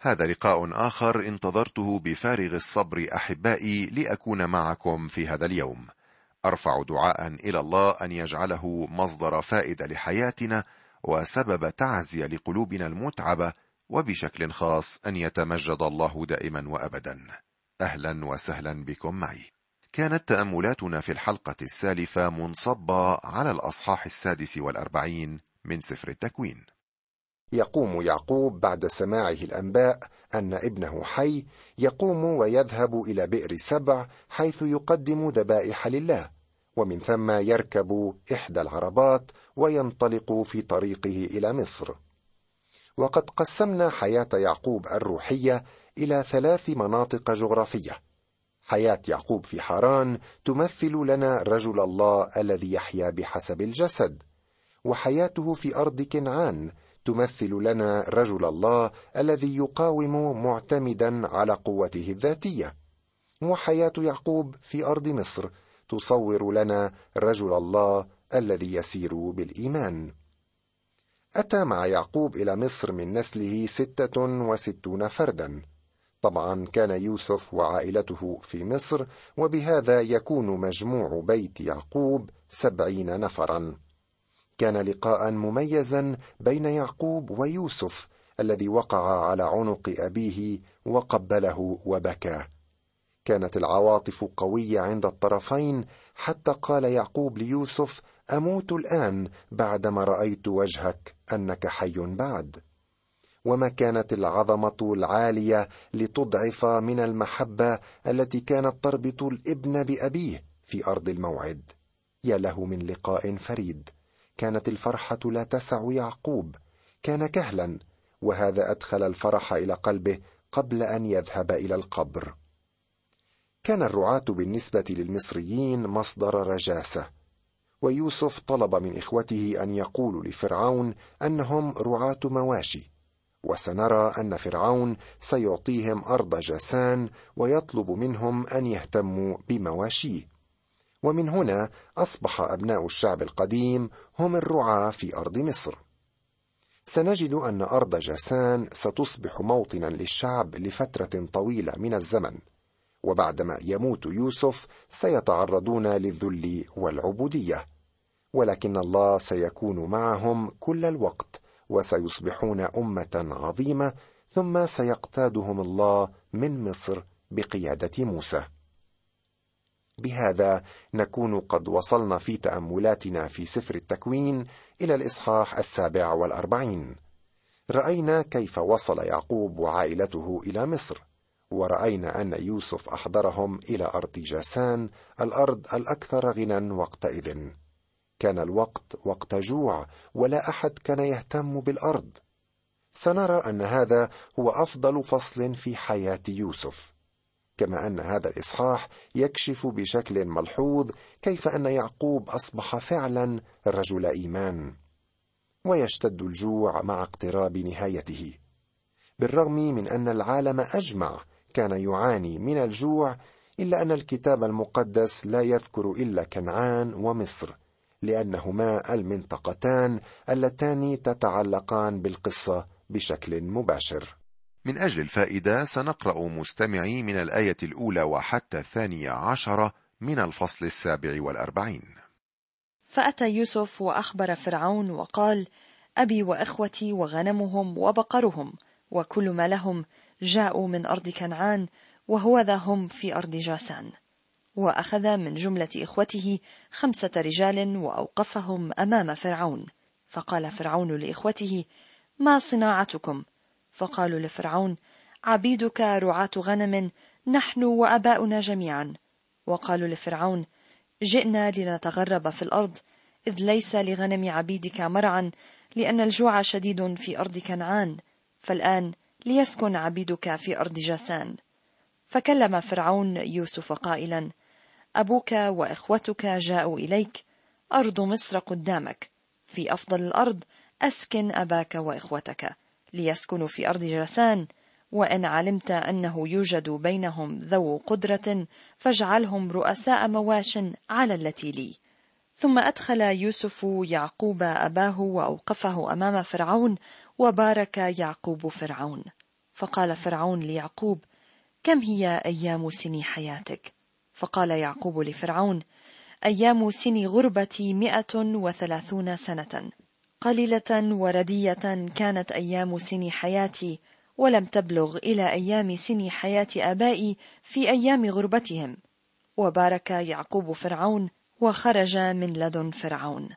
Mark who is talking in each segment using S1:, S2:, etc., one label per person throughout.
S1: هذا لقاء آخر انتظرته بفارغ الصبر أحبائي لأكون معكم في هذا اليوم. أرفع دعاء إلى الله أن يجعله مصدر فائدة لحياتنا وسبب تعزية لقلوبنا المتعبة وبشكل خاص أن يتمجد الله دائما وابدا. أهلا وسهلا بكم معي. كانت تأملاتنا في الحلقة السالفة منصبة على الأصحاح السادس والأربعين من سفر التكوين.
S2: يقوم يعقوب بعد سماعه الأنباء أن ابنه حي يقوم ويذهب إلى بئر سبع حيث يقدم ذبائح لله ومن ثم يركب إحدى العربات وينطلق في طريقه إلى مصر. وقد قسمنا حياة يعقوب الروحية إلى ثلاث مناطق جغرافية. حياة يعقوب في حران تمثل لنا رجل الله الذي يحيا بحسب الجسد وحياته في أرض كنعان تمثل لنا رجل الله الذي يقاوم معتمدا على قوته الذاتية. وحياة يعقوب في أرض مصر تصور لنا رجل الله الذي يسير بالإيمان. أتى مع يعقوب إلى مصر من نسله ستة وستون فردا. طبعا كان يوسف وعائلته في مصر وبهذا يكون مجموع بيت يعقوب سبعين نفرا. كان لقاء مميزا بين يعقوب ويوسف الذي وقع على عنق أبيه وقبله وبكى. كانت العواطف قوية عند الطرفين حتى قال يعقوب ليوسف أموت الآن بعدما رأيت وجهك أنك حي بعد. وما كانت العظمة العالية لتضعف من المحبة التي كانت تربط الابن بأبيه في أرض الموعد. يا له من لقاء فريد. كانت الفرحة لا تسع يعقوب. كان كهلا وهذا أدخل الفرح إلى قلبه قبل أن يذهب إلى القبر. كان الرعاة بالنسبة للمصريين مصدر رجاسة ويوسف طلب من إخوته أن يقولوا لفرعون أنهم رعاة مواشي وسنرى أن فرعون سيعطيهم أرض جاسان ويطلب منهم أن يهتموا بمواشيه. ومن هنا أصبح أبناء الشعب القديم هم الرعاة في أرض مصر. سنجد أن أرض جاسان ستصبح موطنا للشعب لفترة طويلة من الزمن وبعدما يموت يوسف سيتعرضون للذل والعبودية ولكن الله سيكون معهم كل الوقت وسيصبحون أمة عظيمة ثم سيقتادهم الله من مصر بقيادة موسى. بهذا نكون قد وصلنا في تأملاتنا في سفر التكوين إلى الإصحاح السابع والأربعين. رأينا كيف وصل يعقوب وعائلته إلى مصر ورأينا أن يوسف أحضرهم إلى أرض جاسان الأرض الأكثر غنى وقتئذ كان الوقت وقت جوع ولا أحد كان يهتم بالأرض. سنرى أن هذا هو أفضل فصل في حياة يوسف. كما أن هذا الإصحاح يكشف بشكل ملحوظ كيف أن يعقوب أصبح فعلا رجل إيمان ويشتد الجوع مع اقتراب نهايته بالرغم من أن العالم أجمع كان يعاني من الجوع إلا أن الكتاب المقدس لا يذكر إلا كنعان ومصر لأنهما المنطقتان اللتان تتعلقان بالقصة بشكل مباشر.
S1: من أجل الفائدة سنقرأ مستمعي من الآية الأولى وحتى الثانية عشرة من الفصل السابع والأربعين.
S3: فأتى يوسف وأخبر فرعون وقال أبي وإخوتي وغنمهم وبقرهم وكل ما لهم جاءوا من أرض كنعان وهو ذا هم في أرض جاسان. وأخذ من جملة إخوته خمسة رجال وأوقفهم أمام فرعون. فقال فرعون لإخوته ما صناعتكم؟ فقالوا لفرعون عبيدك رعاة غنم نحن وآباؤنا جميعا. وقالوا لفرعون جئنا لنتغرب في الأرض إذ ليس لغنم عبيدك مرعا لأن الجوع شديد في أرض كنعان فالآن ليسكن عبيدك في أرض جاسان. فكلم فرعون يوسف قائلا أبوك وإخوتك جاءوا إليك أرض مصر قدامك في أفضل الأرض أسكن أباك وإخوتك. ليسكنوا في أرض جرسان وإن علمت أنه يوجد بينهم ذو قدرة فاجعلهم رؤساء مواش على التي لي. ثم أدخل يوسف يعقوب أباه وأوقفه أمام فرعون وبارك يعقوب فرعون. فقال فرعون ليعقوب كم هي أيام سن حياتك؟ فقال يعقوب لفرعون أيام سن غربتي مئة وثلاثون سنة. قليلة وردية كانت أيام سن حياتي ولم تبلغ إلى أيام سن حياة آبائي في أيام غربتهم. وبارك يعقوب فرعون وخرج من لدن فرعون.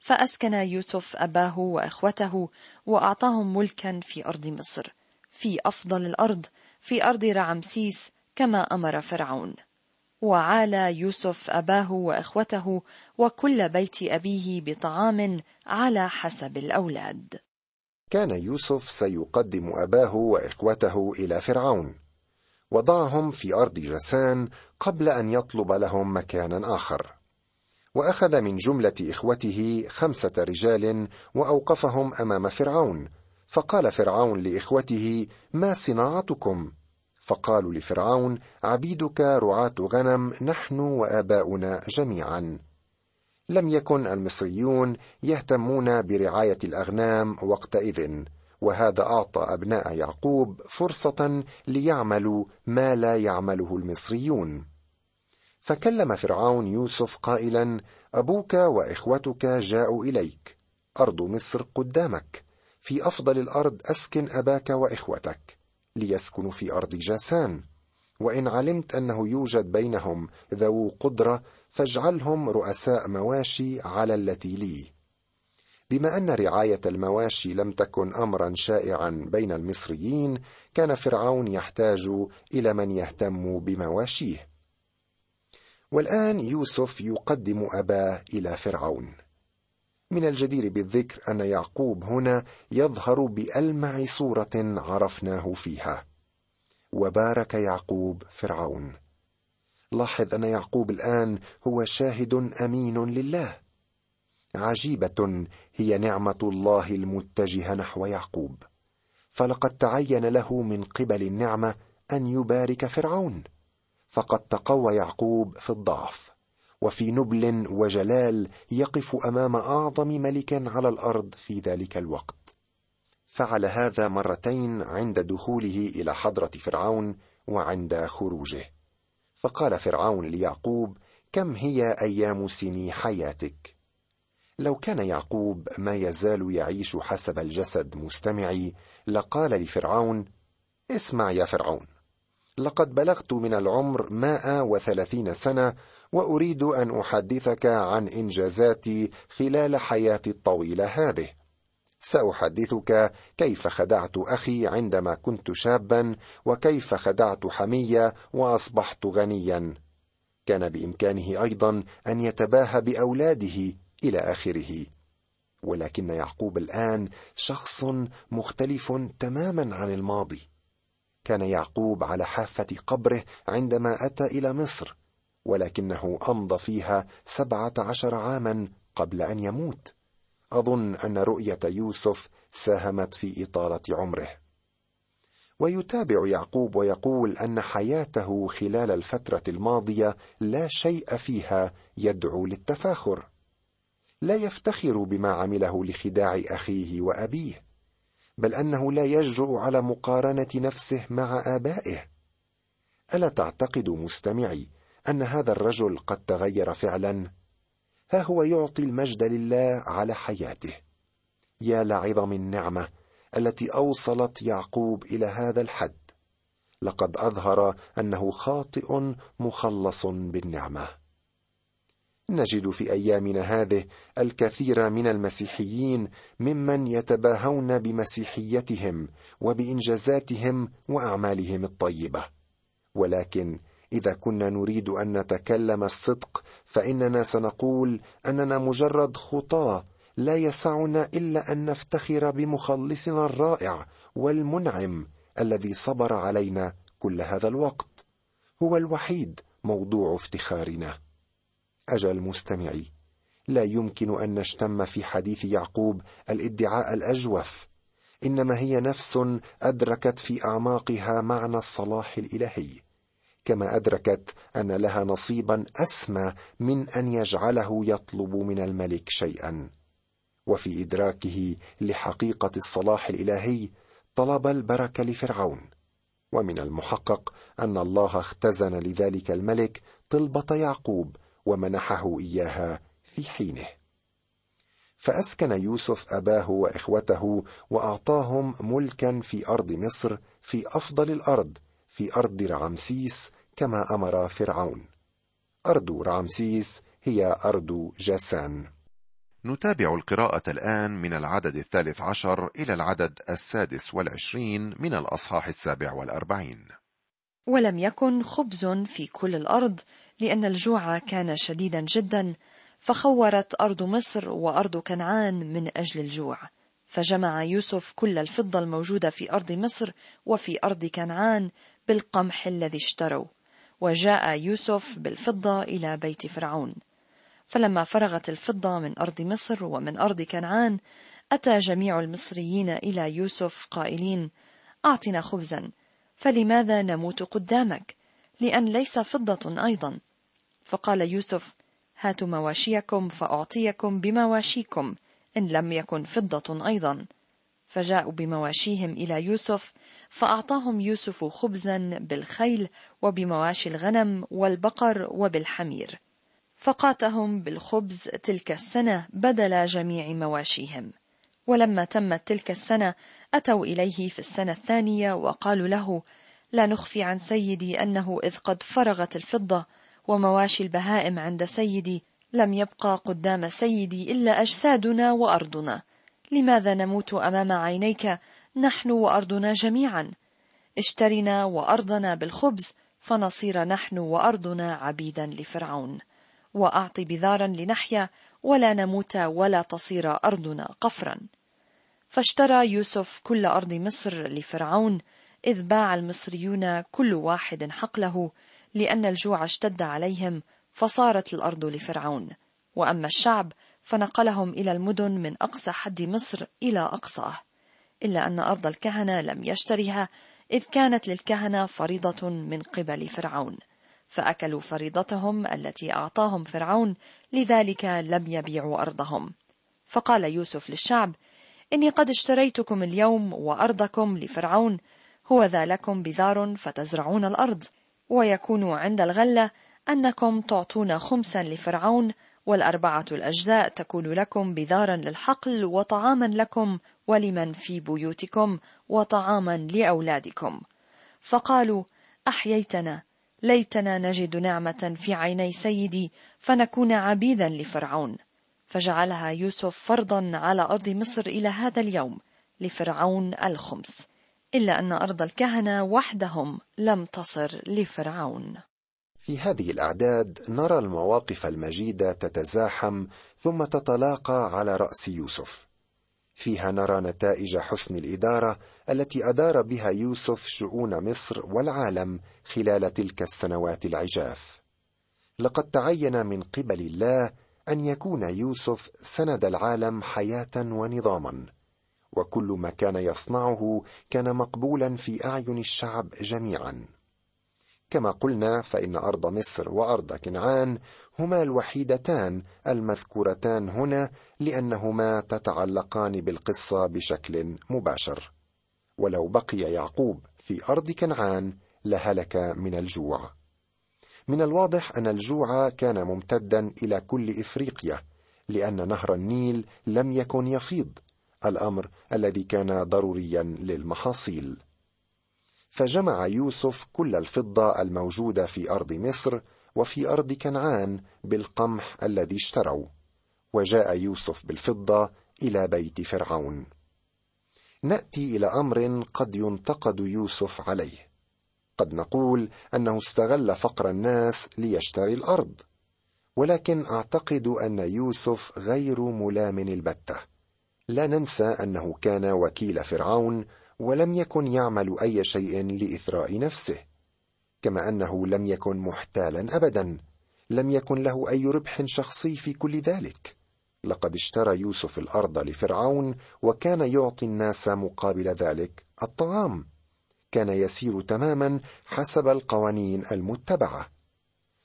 S3: فأسكن يوسف أباه وإخوته وأعطاهم ملكا في أرض مصر في أفضل الأرض في أرض رعمسيس كما أمر فرعون. وعالى يوسف أباه وإخوته وكل بيت أبيه بطعام على حسب الأولاد.
S2: كان يوسف سيقدم أباه وإخوته إلى فرعون وضعهم في أرض جسان قبل أن يطلب لهم مكانا آخر. وأخذ من جملة إخوته خمسة رجال وأوقفهم أمام فرعون فقال فرعون لإخوته ما صناعتكم؟ فقالوا لفرعون عبيدك رعاة غنم نحن وآباؤنا جميعا. لم يكن المصريون يهتمون برعاية الأغنام وقتئذ وهذا أعطى أبناء يعقوب فرصة ليعملوا ما لا يعمله المصريون. فكلم فرعون يوسف قائلا أبوك وإخوتك جاءوا إليك أرض مصر قدامك في أفضل الأرض أسكن أباك وإخوتك. ليسكنوا في أرض جاسان. وإن علمت أنه يوجد بينهم ذو قدرة فاجعلهم رؤساء مواشي على التي لي. بما أن رعاية المواشي لم تكن امرا شائعا بين المصريين كان فرعون يحتاج إلى من يهتم بمواشيه. والآن يوسف يقدم أباه إلى فرعون. من الجدير بالذكر أن يعقوب هنا يظهر بألمع صورة عرفناه فيها. وبارك يعقوب فرعون. لاحظ أن يعقوب الآن هو شاهد أمين لله. عجيبة هي نعمة الله المتجهة نحو يعقوب. فلقد تعين له من قبل النعمة أن يبارك فرعون. فقد تقوى يعقوب في الضعف. وفي نبل وجلال يقف أمام أعظم ملك على الأرض في ذلك الوقت. فعل هذا مرتين عند دخوله إلى حضرة فرعون وعند خروجه. فقال فرعون ليعقوب كم هي أيام سني حياتك؟ لو كان يعقوب ما يزال يعيش حسب الجسد مستمعي لقال لفرعون اسمع يا فرعون. لقد بلغت من العمر مائة وثلاثين سنة وأريد أن أحدثك عن إنجازاتي خلال حياتي الطويلة هذه. سأحدثك كيف خدعت أخي عندما كنت شابا وكيف خدعت حمية وأصبحت غنيا. كان بإمكانه أيضا أن يتباهى بأولاده إلى آخره. ولكن يعقوب الآن شخص مختلف تماما عن الماضي. كان يعقوب على حافة قبره عندما أتى إلى مصر ولكنه أمضى فيها سبعة عشر عاما قبل أن يموت. أظن أن رؤية يوسف ساهمت في إطالة عمره. ويتابع يعقوب ويقول أن حياته خلال الفترة الماضية لا شيء فيها يدعو للتفاخر. لا يفتخر بما عمله لخداع أخيه وأبيه. بل أنه لا يجرؤ على مقارنة نفسه مع آبائه. ألا تعتقد مستمعي أن هذا الرجل قد تغير فعلا؟ ها هو يعطي المجد لله على حياته. يا لعظم النعمة التي أوصلت يعقوب إلى هذا الحد. لقد أظهر أنه خاطئ مخلص بالنعمة. نجد في أيامنا هذه الكثير من المسيحيين ممن يتباهون بمسيحيتهم وبإنجازاتهم وأعمالهم الطيبة. ولكن إذا كنا نريد أن نتكلم الصدق فإننا سنقول أننا مجرد خطاة لا يسعنا إلا أن نفتخر بمخلصنا الرائع والمنعم الذي صبر علينا كل هذا الوقت. هو الوحيد موضوع افتخارنا. أجل مستمعي لا يمكن أن نشتم في حديث يعقوب الادعاء الأجوف إنما هي نفس أدركت في أعماقها معنى الصلاح الإلهي كما أدركت أن لها نصيبا أسمى من أن يجعله يطلب من الملك شيئا. وفي إدراكه لحقيقة الصلاح الإلهي طلب البركة لفرعون ومن المحقق أن الله اختزن لذلك الملك طلبة يعقوب ومنحه إياها في حينه. فأسكن يوسف أباه وإخوته وأعطاهم ملكا في أرض مصر في أفضل الأرض في أرض رعمسيس كما أمر فرعون. أرض رعمسيس هي أرض جاسان.
S1: نتابع القراءة الآن من العدد الثالث عشر إلى العدد السادس والعشرين من الأصحاح السابع والأربعين.
S3: ولم يكن خبز في كل الأرض لأن الجوع كان شديدا جدا فخورت أرض مصر وأرض كنعان من أجل الجوع. فجمع يوسف كل الفضة الموجودة في أرض مصر وفي أرض كنعان بالقمح الذي اشتروا وجاء يوسف بالفضة إلى بيت فرعون. فلما فرغت الفضة من أرض مصر ومن أرض كنعان أتى جميع المصريين إلى يوسف قائلين أعطنا خبزا فلماذا نموت قدامك؟ لأن ليس فضة أيضا. فقال يوسف هاتوا مواشيكم فأعطيكم بمواشيكم إن لم يكن فضة أيضا. فجاءوا بمواشيهم إلى يوسف فأعطاهم يوسف خبزا بالخيل وبمواشي الغنم والبقر وبالحمير. فقاتهم بالخبز تلك السنة بدل جميع مواشيهم. ولما تمت تلك السنة أتوا إليه في السنة الثانية وقالوا له لا نخفي عن سيدي أنه إذ قد فرغت الفضة ومواشي البهائم عند سيدي لم يبقى قدام سيدي إلا أجسادنا وأرضنا. لماذا نموت أمام عينيك؟ نحن وأرضنا جميعا. اشترنا وأرضنا بالخبز فنصير نحن وأرضنا عبيدا لفرعون. وأعط بذارا لنحيا ولا نموت ولا تصير أرضنا قفرا. فاشترى يوسف كل أرض مصر لفرعون إذ باع المصريون كل واحد حقله لأن الجوع اشتد عليهم فصارت الأرض لفرعون. وأما الشعب فنقلهم إلى المدن من أقصى حد مصر إلى أقصاه. إلا أن أرض الكهنة لم يشترها إذ كانت للكهنة فريضة من قبل فرعون. فأكلوا فريضتهم التي أعطاهم فرعون لذلك لم يبيعوا أرضهم. فقال يوسف للشعب إني قد اشتريتكم اليوم وأرضكم لفرعون هو ذا لكم بذار فتزرعون الأرض ويكون عند الغلة أنكم تعطون خمسا لفرعون والأربعة الأجزاء تكون لكم بذارا للحقل وطعاما لكم ولمن في بيوتكم وطعاما لأولادكم. فقالوا أحييتنا ليتنا نجد نعمة في عيني سيدي فنكون عبيدا لفرعون. فجعلها يوسف فرضا على أرض مصر إلى هذا اليوم لفرعون الخمس. إلا أن أرض الكهنة وحدهم لم تصر لفرعون.
S2: في هذه الأعداد نرى المواقف المجيدة تتزاحم ثم تتلاقى على رأس يوسف. فيها نرى نتائج حسن الإدارة التي أدار بها يوسف شؤون مصر والعالم خلال تلك السنوات العجاف. لقد تعين من قبل الله أن يكون يوسف سند العالم حياة ونظاما. وكل ما كان يصنعه كان مقبولا في أعين الشعب جميعا. كما قلنا فإن أرض مصر وأرض كنعان هما الوحيدتان المذكورتان هنا لأنهما تتعلقان بالقصة بشكل مباشر. ولو بقي يعقوب في أرض كنعان لهلك من الجوع. من الواضح أن الجوع كان ممتدا إلى كل إفريقيا لأن نهر النيل لم يكن يفيض. الأمر الذي كان ضروريا للمحاصيل. فجمع يوسف كل الفضة الموجودة في أرض مصر وفي أرض كنعان بالقمح الذي اشتروا وجاء يوسف بالفضة إلى بيت فرعون. نأتي إلى أمر قد ينتقد يوسف عليه. قد نقول أنه استغل فقر الناس ليشتري الأرض ولكن أعتقد أن يوسف غير ملام البتة. لا ننسى أنه كان وكيل فرعون ولم يكن يعمل أي شيء لإثراء نفسه كما أنه لم يكن محتالا ابدا لم يكن له أي ربح شخصي في كل ذلك. لقد اشترى يوسف الأرض لفرعون وكان يعطي الناس مقابل ذلك الطعام. كان يسير تماما حسب القوانين المتبعة.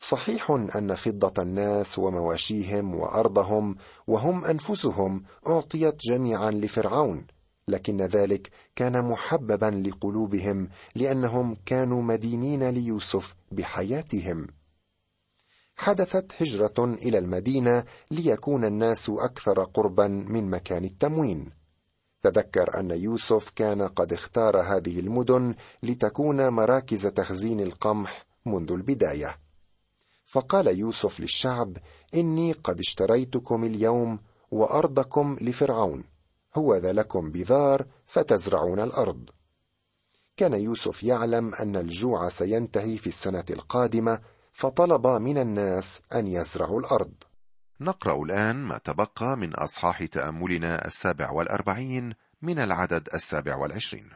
S2: صحيح أن فضة الناس ومواشيهم وأرضهم وهم أنفسهم أعطيت جميعا لفرعون لكن ذلك كان محببا لقلوبهم لأنهم كانوا مدينين ليوسف بحياتهم. حدثت هجرة إلى المدينة ليكون الناس أكثر قربا من مكان التموين. تذكر أن يوسف كان قد اختار هذه المدن لتكون مراكز تخزين القمح منذ البداية. فقال يوسف للشعب إني قد اشتريتكم اليوم وأرضكم لفرعون هو ذا لكم بذار فتزرعون الأرض. كان يوسف يعلم أن الجوع سينتهي في السنة القادمة فطلب من الناس أن يزرعوا الأرض.
S1: نقرأ الآن ما تبقى من أصحاح تأملنا السابع والأربعين من العدد السابع والعشرين.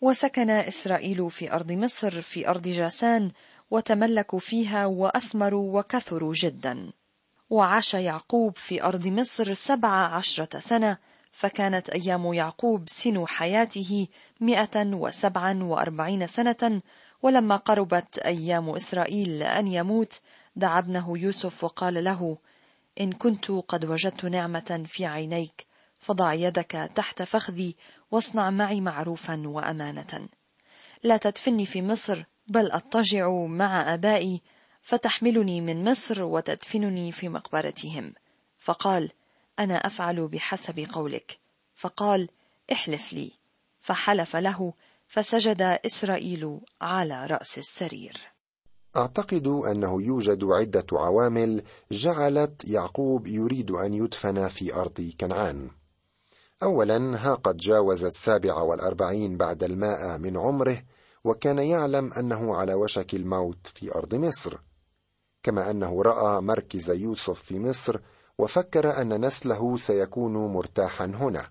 S3: وسكن إسرائيل في أرض مصر في أرض جاسان وتملكوا فيها وأثمروا وكثروا جدا. وعاش يعقوب في أرض مصر سبع عشرة سنة فكانت أيام يعقوب سن حياته مئة وسبعا وأربعين سنة ولما قربت أيام إسرائيل أن يموت دعا ابنه يوسف وقال له إن كنت قد وجدت نعمة في عينيك فضع يدك تحت فخذي واصنع معي معروفا وأمانة. لا تدفني في مصر بل أضطجع مع آبائي فتحملني من مصر وتدفنني في مقبرتهم. فقال أنا أفعل بحسب قولك. فقال احلف لي. فحلف له فسجد إسرائيل على رأس السرير.
S2: أعتقد أنه يوجد عدة عوامل جعلت يعقوب يريد أن يدفن في أرض كنعان. أولا ها قد جاوز السابع والأربعين بعد الماء من عمره وكان يعلم أنه على وشك الموت في أرض مصر كما أنه رأى مركز يوسف في مصر وفكر أن نسله سيكون مرتاحا هنا.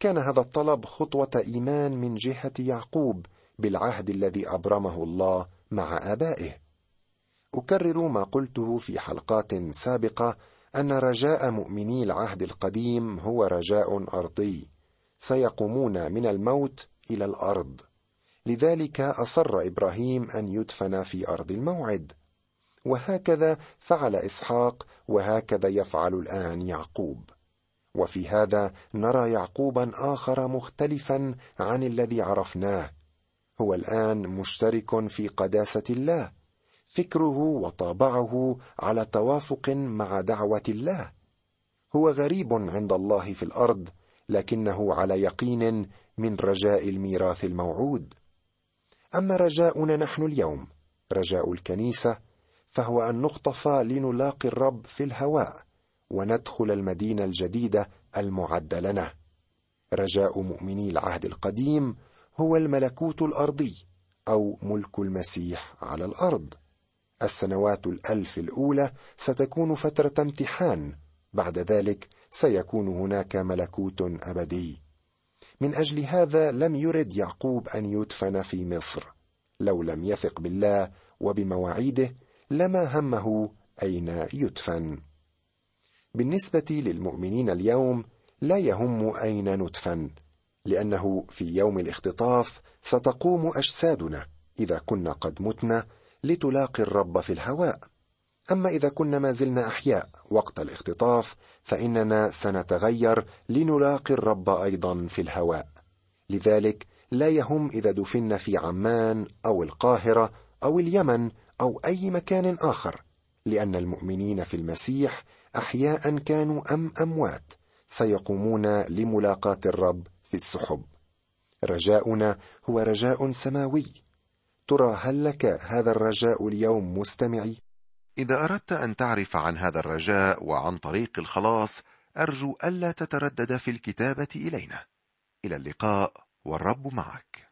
S2: كان هذا الطلب خطوة إيمان من جهة يعقوب بالعهد الذي أبرمه الله مع آبائه. أكرر ما قلته في حلقات سابقة أن رجاء مؤمني العهد القديم هو رجاء أرضي سيقومون من الموت إلى الأرض. لذلك أصر إبراهيم أن يدفن في أرض الموعد. وهكذا فعل إسحاق وهكذا يفعل الآن يعقوب. وفي هذا نرى يعقوبا آخر مختلفا عن الذي عرفناه. هو الآن مشترك في قداسة الله. فكره وطابعه على توافق مع دعوة الله. هو غريب عند الله في الأرض لكنه على يقين من رجاء الميراث الموعود. أما رجاؤنا نحن اليوم رجاء الكنيسة فهو أن نخطف لنلاقي الرب في الهواء وندخل المدينة الجديدة المعده لنا رجاء مؤمني العهد القديم هو الملكوت الأرضي أو ملك المسيح على الأرض. السنوات الألف الأولى ستكون فترة امتحان بعد ذلك سيكون هناك ملكوت أبدي. من أجل هذا لم يرد يعقوب أن يدفن في مصر. لو لم يثق بالله وبمواعيده لما همه أين يدفن. بالنسبة للمؤمنين اليوم لا يهم أين ندفن لأنه في يوم الاختطاف ستقوم أجسادنا إذا كنا قد متنا لتلاقي الرب في الهواء. أما إذا كنا ما زلنا أحياء وقت الاختطاف فإننا سنتغير لنلاقي الرب أيضا في الهواء. لذلك لا يهم إذا دفن في عمان أو القاهرة أو اليمن أو أي مكان آخر لأن المؤمنين في المسيح احياء كانوا أم أموات سيقومون لملاقاة الرب في السحب. رجاؤنا هو رجاء سماوي. ترى هل لك هذا الرجاء اليوم مستمعي؟
S1: إذا أردت أن تعرف عن هذا الرجاء وعن طريق الخلاص أرجو ألا تتردد في الكتابة إلينا. إلى اللقاء والرب معك.